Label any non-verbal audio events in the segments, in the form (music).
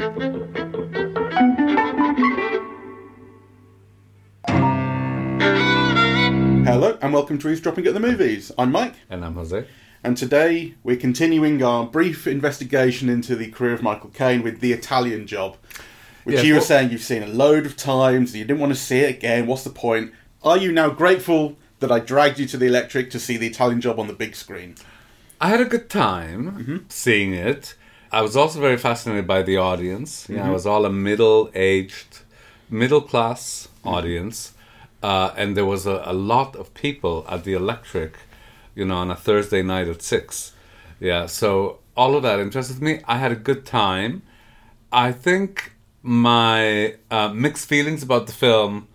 Hello, and welcome to Eavesdropping at the Movies. I'm Mike, And I'm Jose. and today we're continuing our brief investigation into the career of Michael Caine with The Italian Job, which Yes, you were saying you've seen a load of times, you didn't want to see it again. What's the point? Are you now grateful that I dragged you to the electric to see The Italian Job on the big screen? I had a good time mm-hmm. seeing it. I was also very fascinated by the audience. Yeah, I was all a middle-aged, middle-class audience, uh, and there was a, a lot of people at the Electric, you know, on a Thursday night at six. Yeah, so all of that interested me. I had a good time. I think my uh, mixed feelings about the film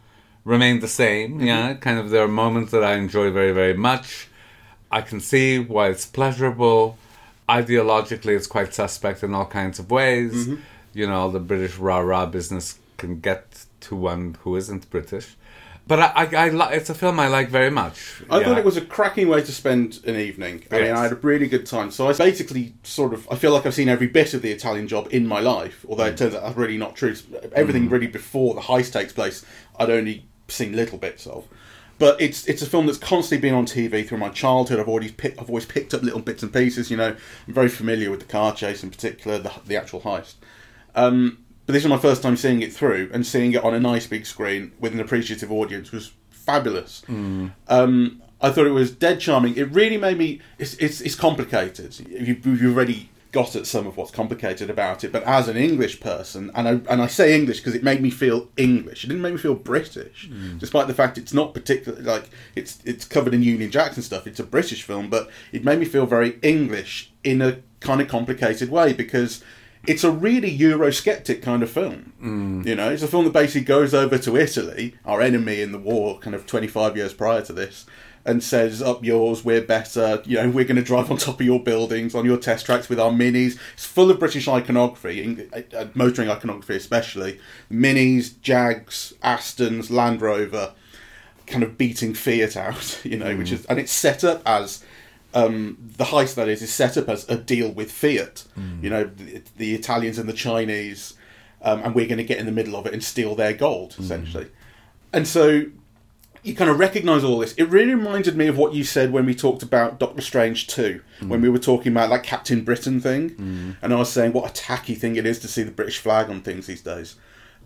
remain the same. Yeah, kind of there are moments that I enjoy very, very much. I can see why it's pleasurable. Ideologically, it's quite suspect in all kinds of ways. You know, the British rah rah business can get to one who isn't British. But I, I, I li- it's a film I like very much. I Yeah. thought it was a cracking way to spend an evening. I mean, I had a really good time. So I basically sort of, I feel like I've seen every bit of the Italian job in my life, although Mm. it turns out that's really not true. Everything really before the heist takes place, I'd only seen little bits of. But it's it's a film that's constantly been on TV through my childhood. I've always pick, I've always picked up little bits and pieces. You know, I'm very familiar with the car chase in particular, the, the actual heist. Um, but this was my first time seeing it through, and seeing it on a nice big screen with an appreciative audience was fabulous. Um, I thought it was dead charming. It really made me. It's it's, it's complicated. You've, you've already got at some of what's complicated about it, but as an English person, and I and I say English because it made me feel English. It didn't make me feel British, mm. despite the fact it's not particularly like it's it's covered in Union Jackson stuff. It's a British film, but it made me feel very English in a kind of complicated way because it's a really Eurosceptic kind of film. Mm. You know, it's a film that basically goes over to Italy, our enemy in the war, kind of 25 years prior to this, and says, Up yours, we're better. You know, we're going to drive on top of your buildings, on your test tracks with our minis. It's full of British iconography, in- uh, uh, motoring iconography especially. Minis, Jags, Astons, Land Rover, kind of beating Fiat out, (laughs) you know, which is, and it's set up as um, the heist that is is set up as a deal with Fiat. You know, the, the Italians and the Chinese, um, and we're going to get in the middle of it and steal their gold, essentially. And so you kind of recognise all this. It really reminded me of what you said when we talked about Doctor Strange 2, when we were talking about that Captain Britain thing. And I was saying what a tacky thing it is to see the British flag on things these days.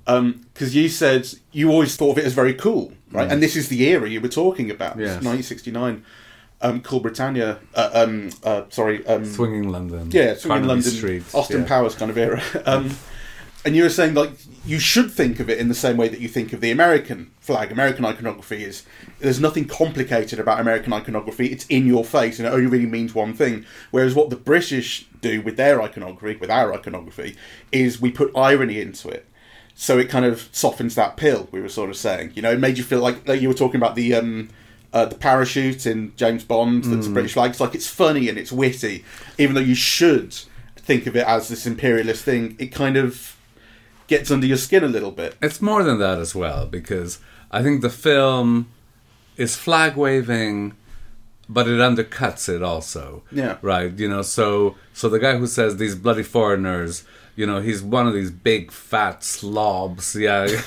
Because you said you always thought of it as very cool, right? And this is the era you were talking about, Yes. 1969. Um, cool Britannia, uh, um, uh, sorry, um, Swinging London. yeah, swinging London, Street, Austin yeah. Powers kind of era. (laughs) And you were saying like you should think of it in the same way that you think of the American flag. American iconography is there's nothing complicated about American iconography. It's in your face, and it only really means one thing. Whereas what the British do with their iconography, with our iconography, is we put irony into it. So it kind of softens that pill. We were sort of saying, you know, it made you feel like, like you were talking about the um, uh, the parachute in James Bond. That's a British flag. It's like it's funny and it's witty, even though you should think of it as this imperialist thing. It kind of gets under your skin a little bit. It's more than that as well because I think the film is flag waving, but it undercuts it also. Yeah. Right. You know. So so the guy who says these bloody foreigners. You know, he's one of these big fat slobs. Yeah. (laughs)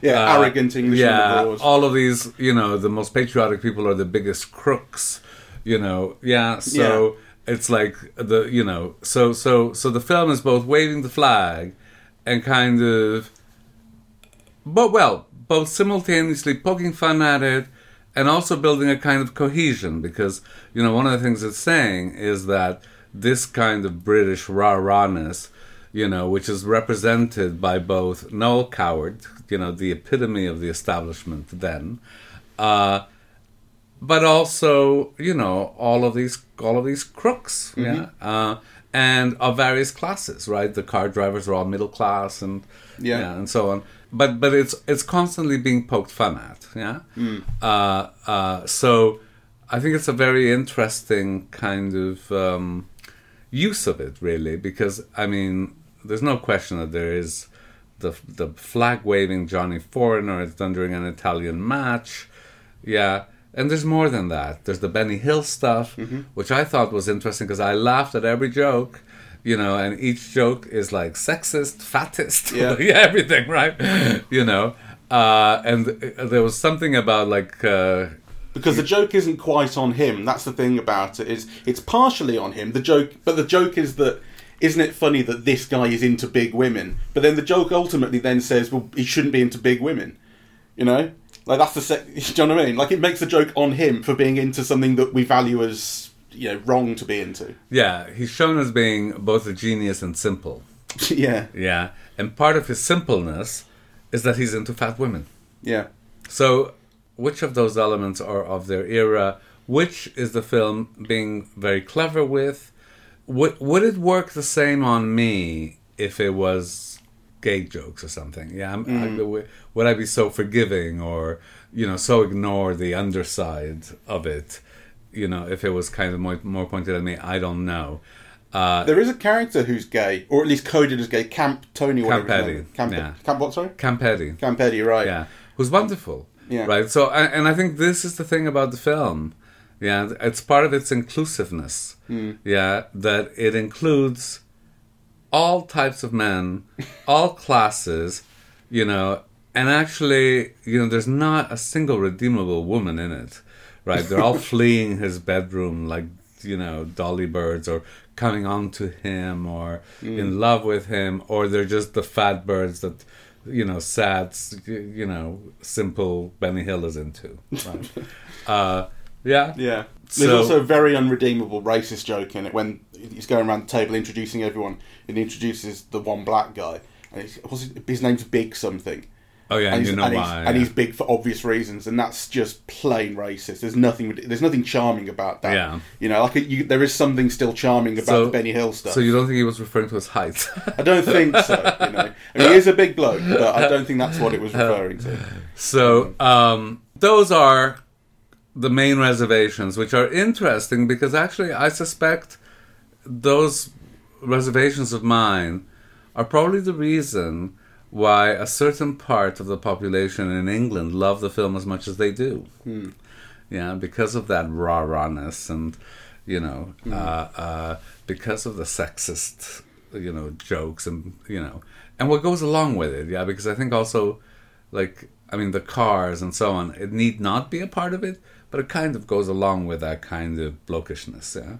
Yeah, (laughs) uh, arrogant Englishmen Yeah. All of these, you know, the most patriotic people are the biggest crooks. You know. Yeah. So it's like the you know. So so so the film is both waving the flag and kind of but well, both simultaneously poking fun at it and also building a kind of cohesion because you know one of the things it's saying is that this kind of British rah rahness, you know, which is represented by both Noel Coward, you know, the epitome of the establishment then, uh, but also you know all of these all of these crooks, yeah, uh, and of various classes, right? The car drivers are all middle class and Yeah. and so on. But but it's it's constantly being poked fun at, yeah. Uh, uh, so I think it's a very interesting kind of um, use of it, really, because I mean, there's no question that there is the the flag waving Johnny Foreigner. It's done during an Italian match, yeah. And there's more than that. There's the Benny Hill stuff, which I thought was interesting because I laughed at every joke you know, and each joke is like sexist, fattest, (laughs) Yeah. everything, right? you know, uh, and there was something about like. Uh, because the joke isn't quite on him. That's the thing about it is it's partially on him. The joke, but the joke is that isn't it funny that this guy is into big women? But then the joke ultimately then says, well, he shouldn't be into big women. You know, like that's the sec- (laughs) do you know what I mean? Like it makes a joke on him for being into something that we value as you know wrong to be into. yeah, he's shown as being both a genius and simple. (laughs) yeah, Yeah, and part of his simpleness is that he's into fat women. yeah. So, which of those elements are of their era? Which is the film being very clever with? Would would it work the same on me if it was gay jokes or something? Yeah, I'm, I, would- I be so forgiving or you know so ignore the underside of it? You know, if it was kind of more, more pointed at me, I don't know. Uh, There is a character who's gay, or at least coded as gay. Camp Tony, Campetti, name. Camp, yeah. Camp what? Sorry, Campetti. Campetti. Right. yeah, who's wonderful. Yeah. Right. So, and I think this is the thing about the film. Yeah, it's part of its inclusiveness. Hmm. Yeah, that it includes all types of men, all classes. You know, and actually, you know, there's not a single redeemable woman in it. Right. They're all (laughs) fleeing his bedroom like you know dolly birds or coming on to him or in love with him or they're just the fat birds that you know sad you know simple benny hill is into right? (laughs) uh yeah Yeah. There's So- also a very unredeemable racist joke in it when he's going around the table introducing everyone and he introduces the one black guy. And his, his name's Big something. oh yeah And, you know and, he's, why and he's big for obvious reasons, and that's just plain racist. There's nothing. There's nothing charming about that. Yeah. You know, like you, there is something still charming about So- the Benny Hill stuff. so you don't think he was referring to his height I don't think so. You know, I mean, he is a big bloke, but I don't think that's what it was referring to. So um, those are the main reservations, which are interesting because actually I suspect those reservations of mine are probably the reason why a certain part of the population in England love the film as much as they do. Yeah, because of that rah rahness and you know, uh, uh, because of the sexist, you know, jokes and you know, and what goes along with it. Yeah, because I think also, like, I mean, the cars and so on. It need not be a part of it, but it kind of goes along with that kind of blokishness. Yeah,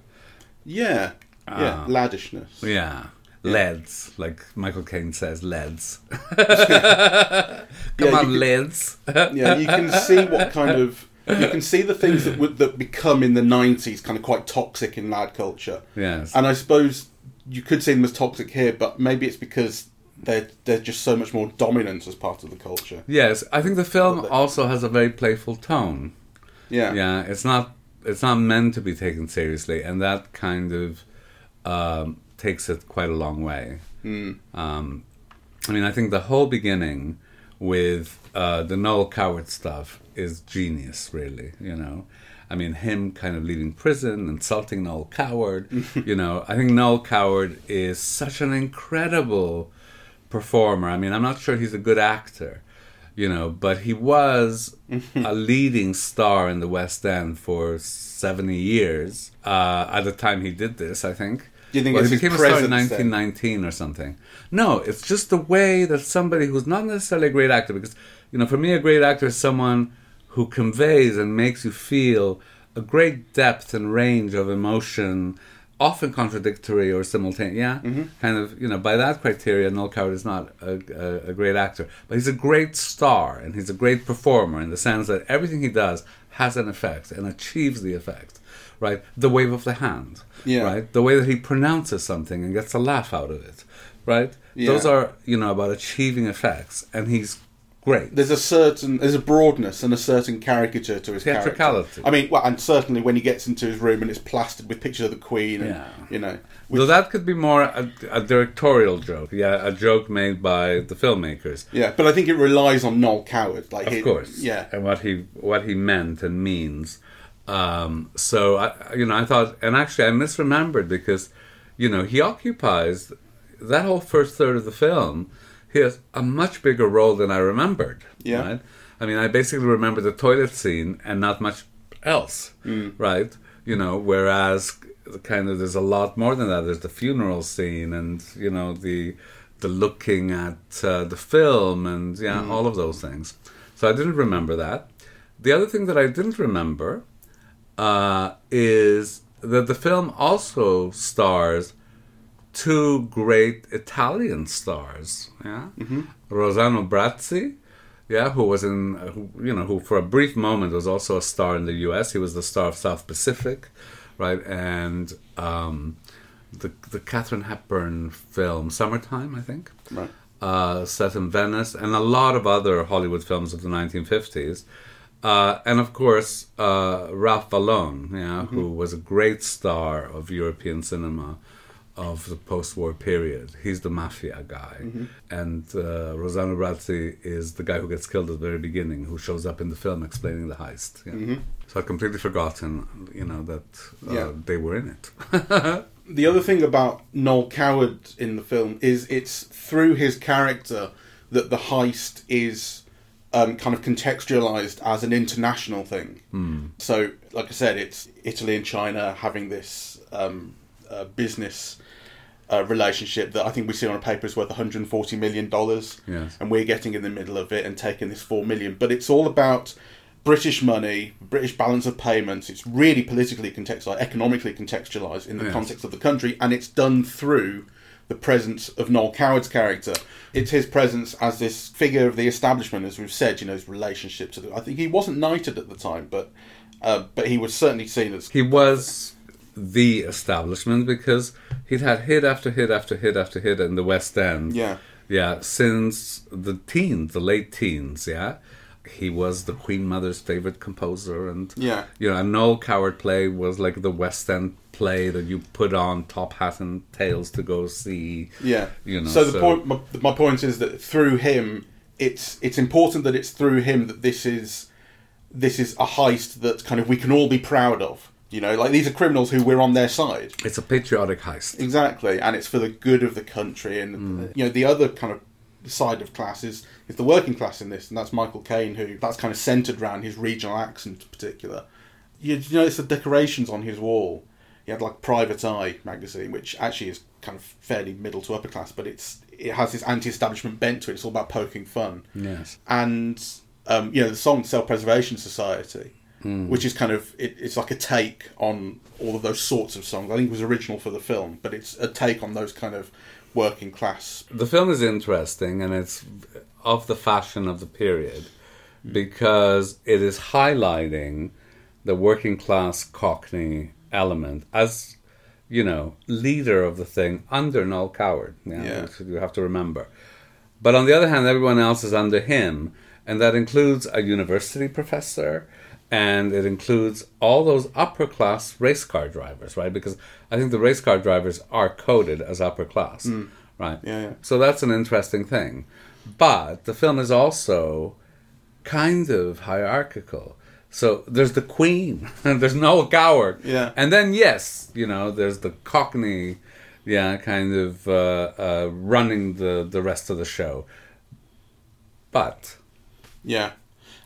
Yeah, yeah, Ah. laddishness. yeah. Leads, like Michael Caine says, leads. (laughs) (laughs) Yeah, Come you on, can- leads. (laughs) yeah, you can see what kind of you can see the things that would that become in the '90s kind of quite toxic in lad culture. Yes. and I suppose you could see them as toxic here, but maybe it's because they're they're just so much more dominant as part of the culture. Yes, I think the film also has a very playful tone. Yeah, Yeah, it's not it's not meant to be taken seriously, and that kind of um, takes it quite a long way. Um, I mean, I think the whole beginning with uh, the Noel Coward stuff is genius, really. You know, I mean, him kind of leaving prison, insulting Noel Coward. (laughs) you know, I think Noel Coward is such an incredible performer. I mean, I'm not sure he's a good actor, you know, but he was (laughs) a leading star in the West End for 70 years uh, at the time he did this, I think. Do you think well, he became a star in presence then? 1919 or something. No, it's just the way that somebody who's not necessarily a great actor, because, you know, for me, a great actor is someone who conveys and makes you feel a great depth and range of emotion, often contradictory or simultaneous. Yeah, Mm-hmm. kind of. You know, by that criteria, Noel Coward is not a, a, a great actor, but he's a great star and he's a great performer in the sense that everything he does has an effect and achieves the effect. Right, the wave of the hand. Yeah. Right, the way that he pronounces something and gets a laugh out of it. Right, Yeah. those are you know about achieving effects, and he's great. there's a certain there's a broadness and a certain caricature to his Theatricality. character. I mean, well, and certainly when he gets into his room and it's plastered with pictures of the Queen, and Yeah. you know, Though that could be more a, a directorial joke, yeah, a joke made by the filmmakers, yeah. But I think it relies on Noel Coward, like of course, yeah, and what he what he meant and means. Um, so I, you know, I thought, and actually, I misremembered because, you know, he occupies that whole first third of the film. He has a much bigger role than I remembered. Yeah. Right? I mean, I basically remember the toilet scene and not much else. Mm. Right? You know, whereas kind of there's a lot more than that. There's the funeral scene, and you know the the looking at uh, the film, and yeah, Mm. all of those things. So I didn't remember that. The other thing that I didn't remember uh, is that the film also stars two great Italian stars. Yeah, Mm-hmm. Rossano Brazzi, yeah, who was in, who, you know, who for a brief moment was also a star in the U.S. He was the star of South Pacific, right, and um, the the Katharine Hepburn film Summertime, I think, Right. uh, set in Venice, and a lot of other Hollywood films of the 1950s. Uh, and of course, uh, Raf Vallone, yeah, who was a great star of European cinema of the post-war period. He's the mafia guy, and uh, Rossano Brazzi is the guy who gets killed at the very beginning, who shows up in the film explaining the heist. Yeah. So I'd completely forgotten, you know, that uh, Yeah. they were in it. (laughs) the other thing about Noel Coward in the film is it's through his character that the heist is um, kind of contextualized as an international thing. So, like I said, it's Italy and China having this um, uh, business uh, relationship that I think we see on a paper is worth 140 million dollars, Yes. and we're getting in the middle of it and taking this four million. But it's all about British money, British balance of payments. It's really politically contextualized, economically contextualized in the Yes. context of the country, and it's done through the presence of Noel Coward's character. It's his presence as this figure of the establishment, as we've said, you know, his relationship to the. I think he wasn't knighted at the time, but uh, but he was certainly seen as. He was the establishment because he'd had hit after hit after hit after hit in the West End. Yeah. Yeah, since the teens, the late teens, yeah. He was the Queen Mother's favorite composer, and Yeah. you know, a Noel Coward play was like the West End play that you put on top hat and tails to go see. Yeah. You know, so the so- point, my, my point is that through him, it's it's important that it's through him that this is this is a heist that kind of we can all be proud of. You know, like these are criminals who we're on their side. It's a patriotic heist. Exactly, and it's for the good of the country. And Mm. you know, the other kind of side of class is, is the working class in this, and that's Michael Caine, who that's kind of centered around his regional accent in particular. You, you notice the decorations on his wall. He had like Private Eye magazine, which actually is kind of fairly middle to upper class, but it's it has this anti-establishment bent to it. It's all about poking fun Yes. and um, you know the song Self Preservation Society, which is kind of it, it's like a take on all of those sorts of songs. I think it was original for the film, but it's a take on those kind of working class. The film is interesting and it's of the fashion of the period because it is highlighting the working class Cockney element as, you know, leader of the thing under Noel Coward. Yeah, Yeah. you have to remember. But on the other hand, everyone else is under him, and that includes a university professor, and it includes all those upper class race car drivers, right? Because I think the race car drivers are coded as upper class, mm. right? Yeah, yeah. So that's an interesting thing. But the film is also kind of hierarchical. So there's the queen, and (laughs) there's Noel Coward, Yeah. and then yes, you know, there's the Cockney, yeah, kind of uh, uh, running the the rest of the show. But Yeah,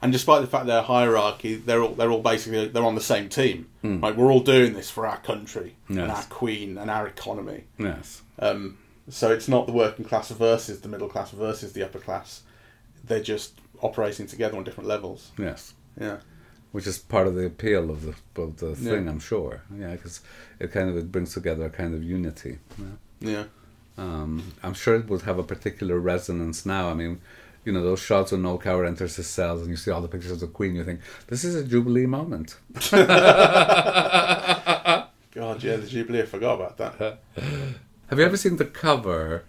and despite the fact they're hierarchy, they're all they're all basically they're on the same team. Like we're all doing this for our country and our queen and our economy. yes, Um, so it's not the working class versus the middle class versus the upper class. They're just operating together on different levels. yes, Yeah. Which is part of the appeal of the of the thing, Yeah. I'm sure. Yeah, because it kind of it brings together a kind of unity. Yeah. Yeah. Um, I'm sure it would have a particular resonance now. I mean, you know, those shots when Noel Coward enters his cells and you see all the pictures of the Queen, you think, this is a Jubilee moment. (laughs) God, yeah, the Jubilee. I forgot about that. (laughs) Have you ever seen the cover?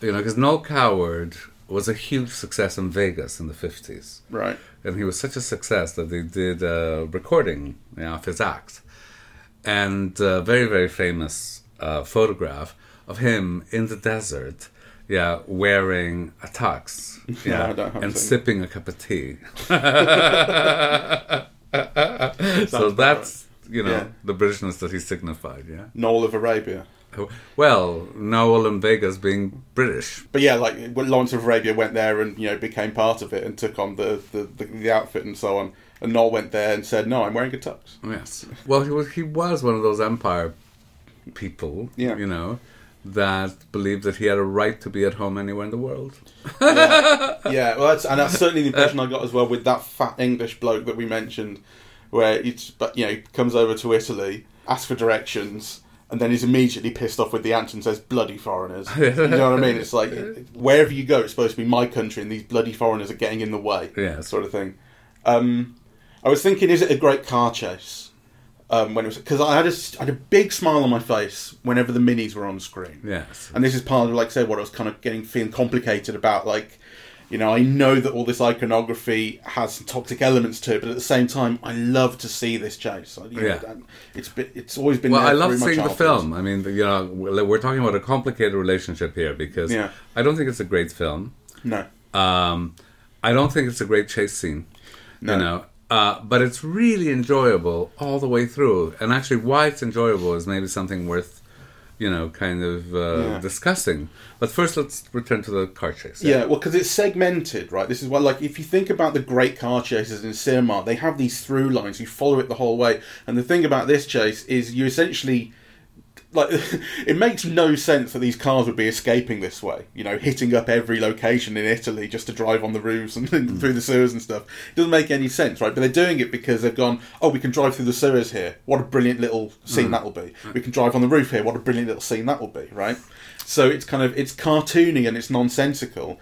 You know, because Noel Coward was a huge success in Vegas in the 50s. Right. And he was such a success that they did a recording you know, of his act. And a very, very famous uh, photograph of him in the desert, yeah, wearing a tux, (laughs) yeah, I don't have and sipping a cup of tea. (laughs) (laughs) so that's, you know, Yeah. the Britishness that he signified, yeah. Noel of Arabia. Well, Noel and Vegas being British. But yeah, like when Lawrence of Arabia went there and you know became part of it and took on the, the, the, the outfit and so on. And Noel went there and said, "No, I'm wearing a tux." Yes. Well, he was he was one of those empire people, Yeah. you know, that believed that he had a right to be at home anywhere in the world. yeah, well, that's, and that's certainly the (laughs) impression I got as well with that fat English bloke that we mentioned, where it's but you know comes over to Italy, asks for directions, and then he's immediately pissed off with the answer and says "bloody foreigners." you know what I mean? It's like (laughs) wherever you go, it's supposed to be my country, and these bloody foreigners are getting in the way. Yeah. sort of thing. Um, I was thinking, is it a great car chase? Um, when it was because I had a s- I had a big smile on my face whenever the minis were on screen. Yes. And this is part of, like I said, what I was kind of getting feeling complicated about. Like, you know, I know that all this iconography has some toxic elements to it, but at the same time, I love to see this chase. Like, you know, Yeah. it's been, it's always been. Well, I love seeing the film. I mean, you know, we're we're talking about a complicated relationship here because Yeah. I don't think it's a great film. No, Um, I don't think it's a great chase scene. No. You know, uh, but it's really enjoyable all the way through. And actually, why it's enjoyable is maybe something worth, you know, kind of uh, Yeah. discussing. But first, let's return to the car chase. Yeah, well, because it's segmented, right? This is why, like, if you think about the great car chases in cinema, they have these through lines. You follow it the whole way, and the thing about this chase is you essentially, like, (laughs) it makes no sense that these cars would be escaping this way. You know, hitting up every location in Italy just to drive on the roofs and (laughs) hmm. through the sewers and stuff. It doesn't make any sense, right? But they're doing it because they've gone, oh, we can drive through the sewers here. What a brilliant little scene hmm. that will be. Hmm. We can drive on the roof here. What a brilliant little scene that will be, right? So it's kind of it's cartoony and it's nonsensical,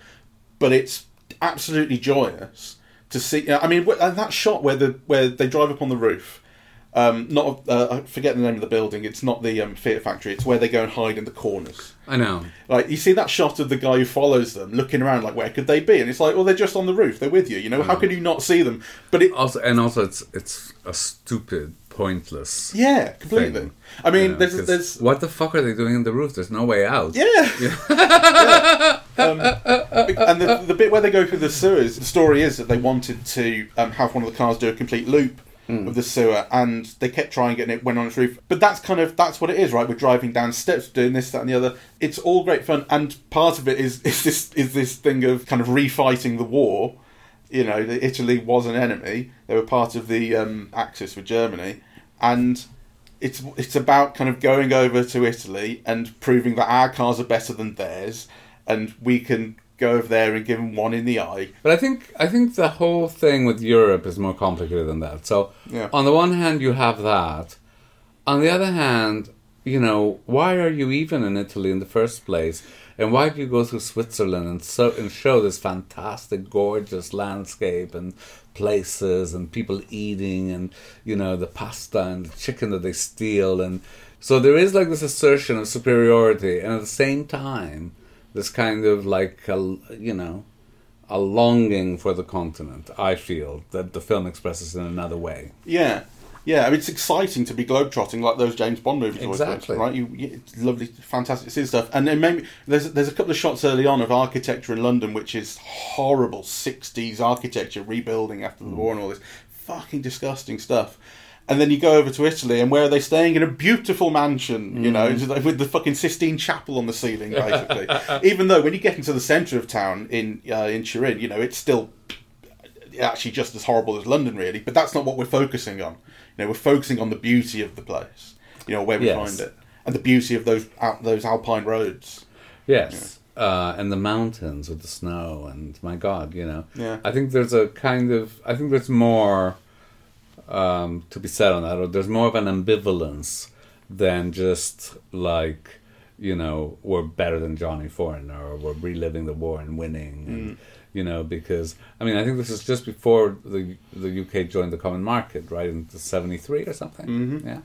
but it's absolutely joyous to see. I mean, that shot where the where they drive up on the roof. Um, not uh, I forget the name of the building. It's not the um, Fiat factory. It's where they go and hide in the corners. I know. Like you see that shot of the guy who follows them, looking around, like where could they be? And it's like, well, they're just on the roof. They're with you. You know, how could you not see them? But it, Also, and also, it's it's a stupid, pointless. yeah, completely. thing, I mean, you know, there's there's what the fuck are they doing in the roof? There's no way out. Yeah. (laughs) Yeah. Um, and the, the bit where they go through the sewers, the story is that they wanted to um, have one of the cars do a complete loop of the sewer, and they kept trying getting it went on its roof. But that's kind of that's what it is, right? We're driving down steps, doing this, that, and the other. It's all great fun, and part of it is (laughs) is this is this thing of kind of refighting the war. You know, Italy was an enemy; they were part of the um, Axis with Germany, and it's it's about kind of going over to Italy and proving that our cars are better than theirs, and we can go over there and give him one in the eye. But I think I think the whole thing with Europe is more complicated than that. So Yeah. on the one hand you have that. On the other hand, you know, why are you even in Italy in the first place? And why do you go through Switzerland and so and show this fantastic, gorgeous landscape and places and people eating and you know the pasta and the chicken that they steal and so there is like this assertion of superiority and at the same time this kind of like a, you know a longing for the continent. I feel that the film expresses in another way. Yeah, yeah. I mean, it's exciting to be globetrotting like those James Bond movies. always Exactly. right? You, it's lovely, fantastic to see stuff. And then maybe there's there's a couple of shots early on of architecture in London, which is horrible '60s architecture, rebuilding after the mm. war and all this fucking disgusting stuff. And then you go over to Italy, and where are they staying? In a beautiful mansion, you know, like with the fucking Sistine Chapel on the ceiling, basically. (laughs) Even though when you get into the centre of town in uh, in Turin, you know, it's still actually just as horrible as London, really. But that's not what we're focusing on. You know, we're focusing on the beauty of the place. You know, where we Yes. find it, and the beauty of those out, those alpine roads. Yes. Uh, and the mountains with the snow and my god, you know. Yeah. I think there's a kind of I think there's more um, to be said on that, or there's more of an ambivalence than just like you know we're better than Johnny Foreigner or we're reliving the war and winning, and, you know because I mean I think this is just before the the UK joined the common market, right in '73 or something. Mm-hmm. Yeah.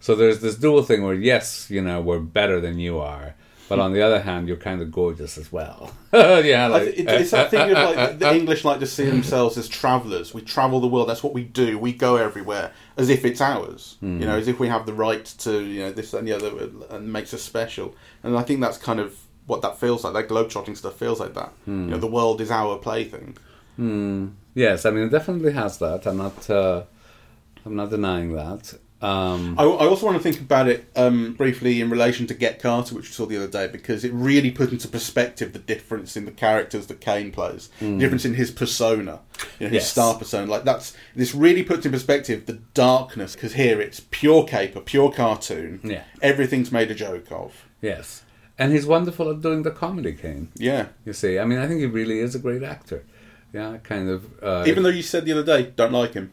So there's this dual thing where yes, you know we're better than you are. But on the other hand, you're kind of gorgeous as well. (laughs) yeah, like, th- it- it's that uh, thing of like uh, uh, the English like to see themselves as travellers. We travel the world. That's what we do. We go everywhere as if it's ours. Hmm. You know, as if we have the right to you know this that, and the other, and makes us special. And I think that's kind of what that feels like. That globetrotting stuff feels like that. Hmm. You know, the world is our plaything. Hmm. Yes, I mean it definitely has that. I'm not. Uh, I'm not denying that. Um, I, I also want to think about it um, briefly in relation to Get Carter, which we saw the other day, because it really put into perspective the difference in the characters that Caine plays, the difference in his persona, you know, his Yes. star persona. Like that's this really puts in perspective the darkness, because here it's pure caper, pure cartoon. Yeah. everything's made a joke of. yes, and he's wonderful at doing the comedy. Caine, Yeah, you see, I mean, I think he really is a great actor. Yeah, kind of. Uh, even though you said the other day don't like him.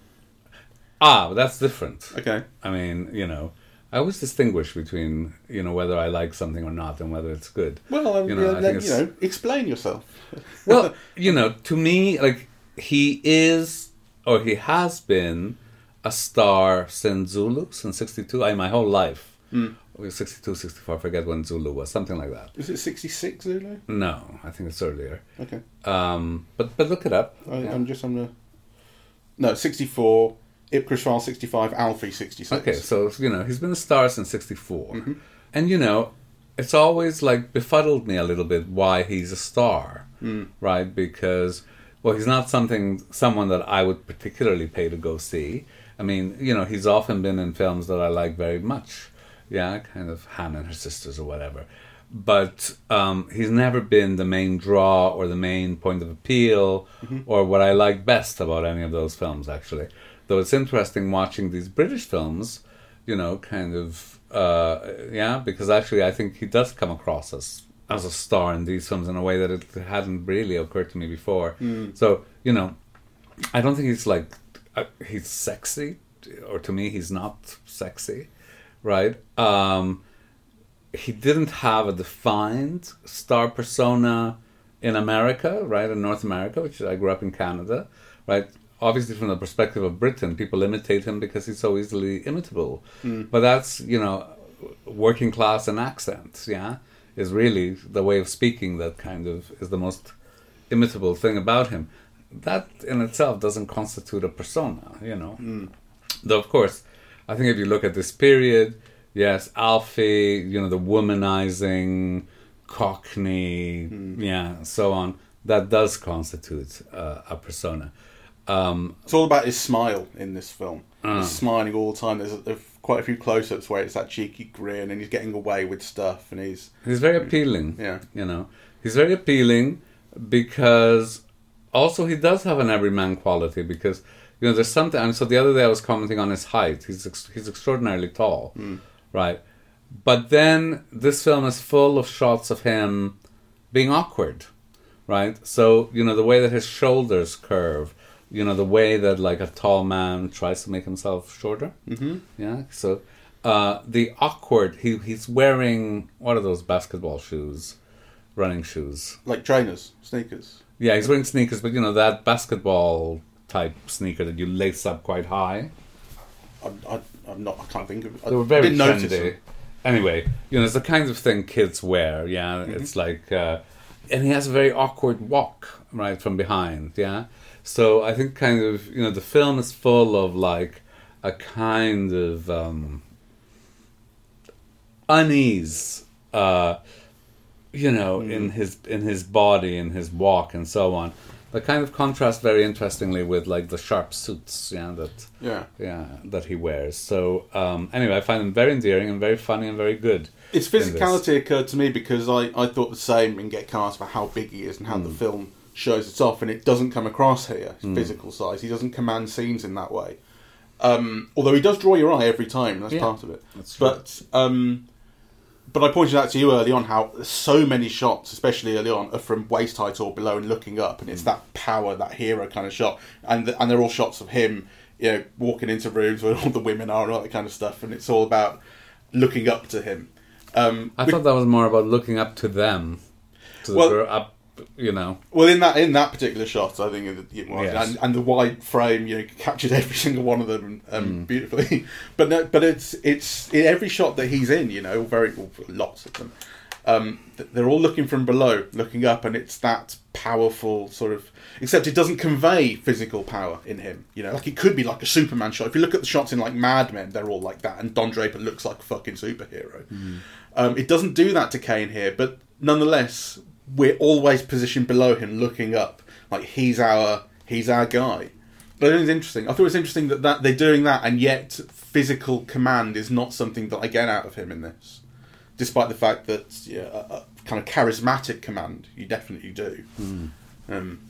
Ah, but that's different. Okay, I mean, you know, I always distinguish between you know whether I like something or not and whether it's good. well, um, You know, I yeah, think you know, explain yourself. (laughs) well, you know, to me, like he is or he has been a star since Zulu, since '62. I my whole life. Mm. 62, 64, I forget when Zulu was, something like that. Is it sixty six Zulu? No, I think it's earlier. Okay, Um, but but look it up. I, Yeah. I'm just on the no sixty four. Ipcress File 65, Alfie 66. Okay, so you know he's been a star since '64, mm-hmm. and you know it's always like befuddled me a little bit why he's a star, mm. right? Because well, he's not something someone that I would particularly pay to go see. I mean, you know, he's often been in films that I like very much, yeah, kind of Hannah and her sisters or whatever. But um, he's never been the main draw or the main point of appeal mm-hmm. or what I like best about any of those films, actually. Though it's interesting watching these British films, you know, kind of, uh, yeah, because actually I think he does come across as as a star in these films in a way that it hadn't really occurred to me before. So, you know, I don't think he's like uh, he's sexy, or to me he's not sexy, right? Um, he didn't have a defined star persona in America, right? In North America, which I grew up in Canada, right? Obviously, from the perspective of Britain, people imitate him because he's so easily imitable. Hmm. But that's you know, working class and accent, yeah, is really the way of speaking that kind of is the most imitable thing about him. That in itself doesn't constitute a persona, you know. Hmm. Though, of course, I think if you look at this period, yes, Alfie, you know, the womanizing, Cockney, hmm. yeah, so on, that does constitute uh, a persona. Um, It's all about his smile in this film. Ah. He's smiling all the time. There's, there's quite a few close ups where it's that cheeky grin and he's getting away with stuff and he's. he's very appealing. Yeah. You know, he's very appealing because also he does have an everyman quality because you know there's something. And so the other day I was commenting on his height. He's ex- he's extraordinarily tall, right? But then this film is full of shots of him being awkward, right? So you know the way that his shoulders curve, you know the way that like a tall man tries to make himself shorter. Mm-hmm. Yeah. So uh, the awkward. He he's wearing what are those basketball shoes, running shoes? Like trainers, sneakers. Yeah, he's wearing sneakers, but you know that basketball type sneaker that you lace up quite high. I, I, I'm not. I can't think of. I They were very trendy. Anyway, you know, it's the kind of thing kids wear. Yeah, it's like, uh, and he has a very awkward walk right from behind. Yeah, so I think kind of you know the film is full of like a kind of um, unease. Uh, you know, in his in his body, in his walk, and so on. That kind of contrasts very interestingly with like the sharp suits, yeah, that Yeah. yeah that he wears. So um, anyway, I find him very endearing and very funny and very good. This. physicality occurred to me because I, I thought the same in Get Carter for how big he is and how Hmm. the film shows it off, and it doesn't come across here. His physical size, he doesn't command scenes in that way. Um, although he does draw your eye every time, that's Yeah, part of it. But um, but I pointed out to you early on how so many shots, especially early on, are from waist height or below and looking up, and it's that power, that hero kind of shot, and th- and they're all shots of him, you know, walking into rooms where (laughs) all the women are and all that kind of stuff, and it's all about looking up to him. Um, I thought that was more about looking up to them, to the Well- up, you know. Well, in that in that particular shot, I think it, it was, Yes. and, and the wide frame, you know, captured (laughs) every single one of them um, Mm. beautifully. (laughs) But no, but it's it's in every shot that he's in, you know, very well, lots of them. Um, they're all looking from below, looking up, and it's that powerful sort of. Except it doesn't convey physical power in him, you know. Like it could be like a Superman shot. If you look at the shots in like Mad Men, they're all like that, and Don Draper looks like a fucking superhero. Um, it doesn't do that to Caine here, but nonetheless, we're always positioned below him, looking up. Like he's our he's our guy. But I think it's interesting. I thought it was interesting that, that they're doing that, and yet physical command is not something that I get out of him in this, despite the fact that yeah, a, a kind of charismatic command you definitely do. Um,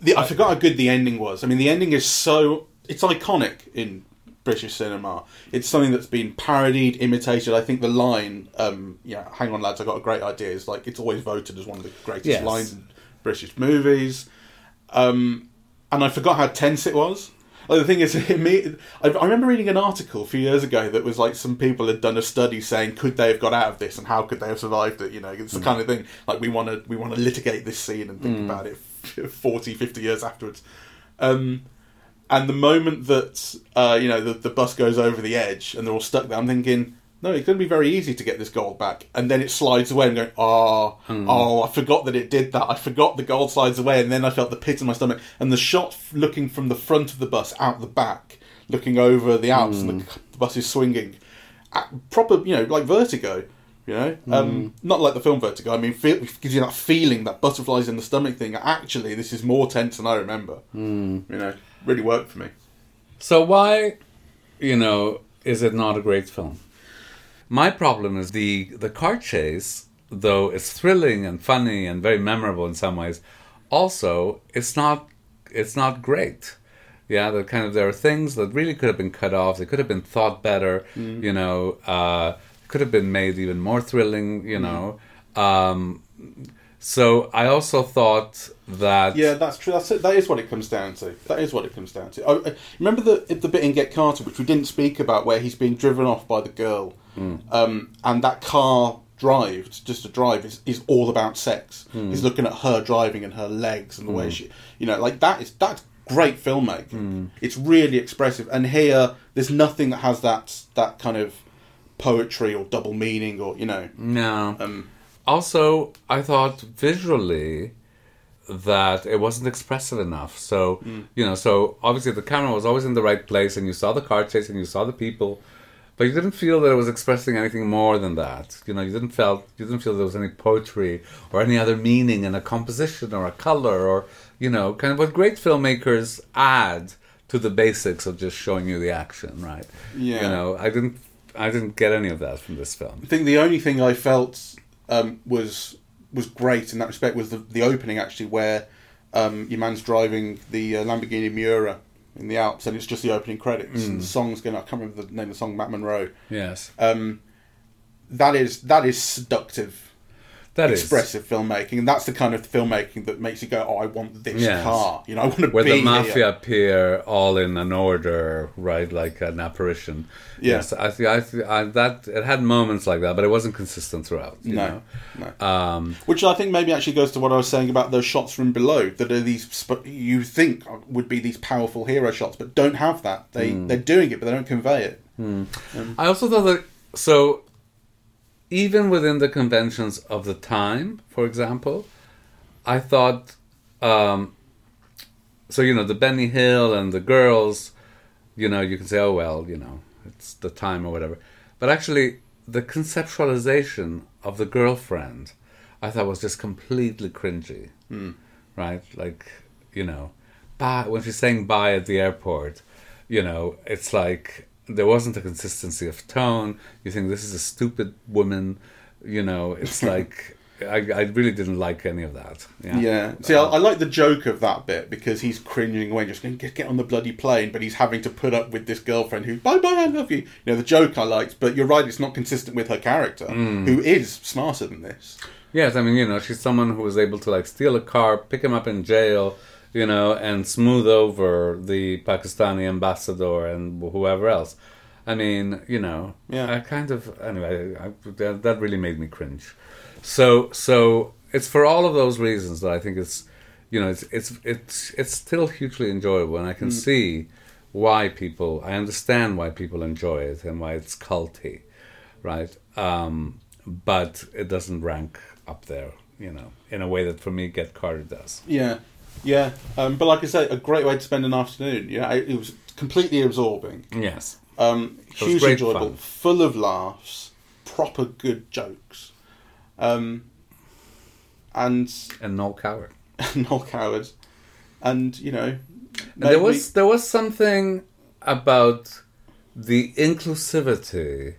the, I forgot how good the ending was. I mean, the ending is so it's iconic in British cinema. It's something that's been parodied, imitated. I think the line, um, yeah, hang on, lads, I've got a great idea. Is like it's always voted as one of the greatest Yes. lines in British movies. Um, and I forgot how tense it was. Like, the thing is, (laughs) me, I, I remember reading an article a few years ago that was like some people had done a study saying could they have got out of this and how could they have survived it. You know, it's the kind of thing like we want to we want to litigate this scene and think about it (laughs) 40, 50 years afterwards. Um, and the moment that uh, you know the, the bus goes over the edge and they're all stuck there, I'm thinking, no, it's going to be very easy to get this gold back. And then it slides away and going, oh, oh, I forgot that it did that. I forgot the gold slides away, and then I felt the pit in my stomach. And the shot looking from the front of the bus out the back, looking over the Alps, and the, the bus is swinging, uh, proper, you know, like Vertigo. You know, um, not like the film Vertigo. I mean, feel, gives you that feeling, that butterflies in the stomach thing. Actually, this is more tense than I remember. You know, really worked for me. So why, you know, is it not a great film? My problem is the the car chase, though it's thrilling and funny and very memorable in some ways, also it's not it's not great. Yeah, the kind of there are things that really could have been cut off. They could have been thought better. You know, uh, could have been made even more thrilling. You know, um, so I also thought that Yeah, that's true. That's it. That is what it comes down to. That is what it comes down to. I, I- remember the the bit in Get Carter, which we didn't speak about, where he's being driven off by the girl, hmm. um, and that car drive, just to drive, is, is all about sex. Hmm. He's looking at her driving and her legs and the way hmm. she, you know, like that is that's great filmmaking. It's really expressive, and here there's nothing that has that that kind of poetry or double meaning or you know. no. Um, also i thought visually that it wasn't expressive enough so Hmm. you know so obviously the camera was always in the right place and you saw the car chase and you saw the people but you didn't feel that it was expressing anything more than that you know you didn't felt you didn't feel there was any poetry or any other meaning in a composition or a color or you know kind of what great filmmakers add to the basics of just showing you the action right Yeah. you know i didn't i didn't get any of that from this film I think the only thing I felt um, was was great in that respect was the, the opening actually, where um, your man's driving the uh, Lamborghini Miura in the Alps, and it's just the opening credits. And the song's going. I can't remember the name of the song. Matt Monro. yes Um, that is that is seductive, that is expressive filmmaking, and that's the kind of filmmaking that makes you go, "Oh, I want this Yes. car." You know, I want to where the here. mafia appear all in an order, right, like an apparition. Yeah. Yes, I think I, th- I that it had moments like that, but it wasn't consistent throughout. You No, know? no. Um, Which I think maybe actually goes to what I was saying about those shots from below that are these sp- you think would be these powerful hero shots, but don't have that. They Hmm. they're doing it, but they don't convey it. I also thought that so even within the conventions of the time, for example, I thought um, so you know the Benny Hill and the girls, you know you can say oh well you know it's the time or whatever, but actually the conceptualization of the girlfriend I thought was just completely cringy, right? Like you know, bye when she's saying bye at the airport, you know it's like there wasn't a consistency of tone. You think this is a stupid woman, you know? It's (laughs) like I, I really didn't like any of that. Yeah. Yeah. See, I, I like the joke of that bit because he's cringing away, just going get get on the bloody plane, but he's having to put up with this girlfriend who bye bye I love you. You know the joke I liked, but you're right, it's not consistent with her character, Hmm. who is smarter than this. Yes, I mean, you know, she's someone who was able to like steal a car, pick him up in jail, you know, and smooth over the Pakistani ambassador and whoever else. I mean, you know, Yeah. I kind of anyway. I, that, that really made me cringe. So, so it's for all of those reasons that I think it's, you know, it's it's it's it's still hugely enjoyable, and I can see why people. I understand why people enjoy it and why it's culty, right? Um, but it doesn't rank up there, you know, in a way that for me Get Carter does. Yeah, yeah. Um, but like I say, a great way to spend an afternoon. Yeah, it, it was completely absorbing. Yes. Um, hugely enjoyable, fun. full of laughs, proper good jokes, um, and And Noel Coward. (laughs) Noel Coward, and you know, And there was there was something about the inclusivity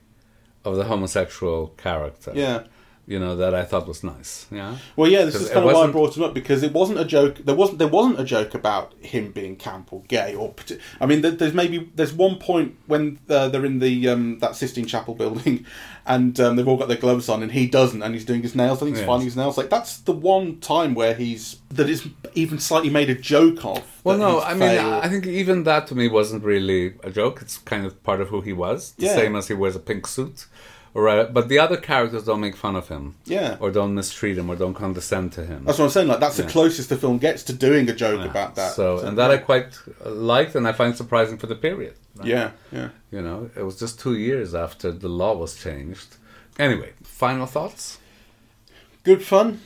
of the homosexual character. yeah. You know that I thought was nice. Yeah. Well, yeah, this is kind of why I brought him up because it wasn't a joke. There wasn't there wasn't a joke about him being camp or gay or. I mean, there's maybe there's one point when uh, they're in the um, that Sistine Chapel (laughs) building, and um, they've all got their gloves on, and he doesn't, and he's doing his nails. I think he's Yes. filing his nails. Like that's the one time where he's that is even slightly made a joke of. Well, no, I mean, failed. I think even that to me wasn't really a joke. It's kind of part of who he was, the Yeah. same as he wears a pink suit. Right, but the other characters don't make fun of him, yeah. or don't mistreat him, or don't condescend to him. That's what I'm saying. Like that's the closest the film gets to doing a joke Yeah. about that. So, and that I quite liked, and I find surprising for the period. right? yeah, yeah. You know, it was just two years after the law was changed. Anyway, final thoughts? good fun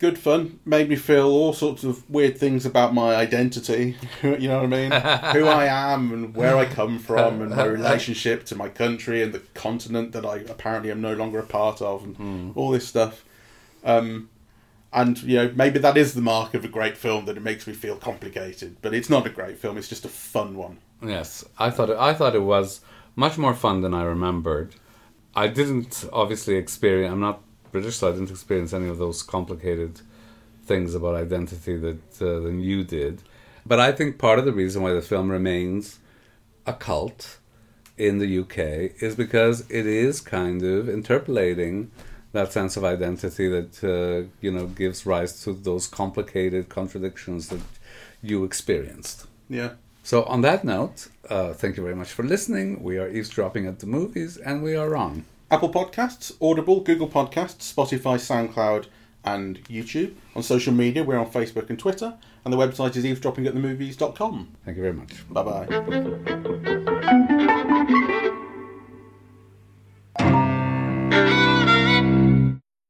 good fun. Made me feel all sorts of weird things about my identity. (laughs) You know what i mean? Who i am and where i come from and my relationship to my country and the continent that i apparently am no longer a part of and all this stuff. Um, and you know maybe that is the mark of a great film that it makes me feel complicated. But it's not a great film it's just a fun one. Yes, I thought it, I thought it was much more fun than I remembered. I didn't obviously experience. I'm not British, so I didn't experience any of those complicated things about identity that uh, than you did. But I think part of the reason why the film remains a cult in the UK is because it is kind of interpolating that sense of identity that uh, you know gives rise to those complicated contradictions that you experienced. yeah So, on that note, uh, thank you very much for listening. We are eavesdropping at the movies, and we are wrong. Apple Podcasts, Audible, Google Podcasts, Spotify, SoundCloud, and YouTube. On social media, we're on Facebook and Twitter, and the website is eavesdroppingatthemovies.com. Thank you very much. Bye bye.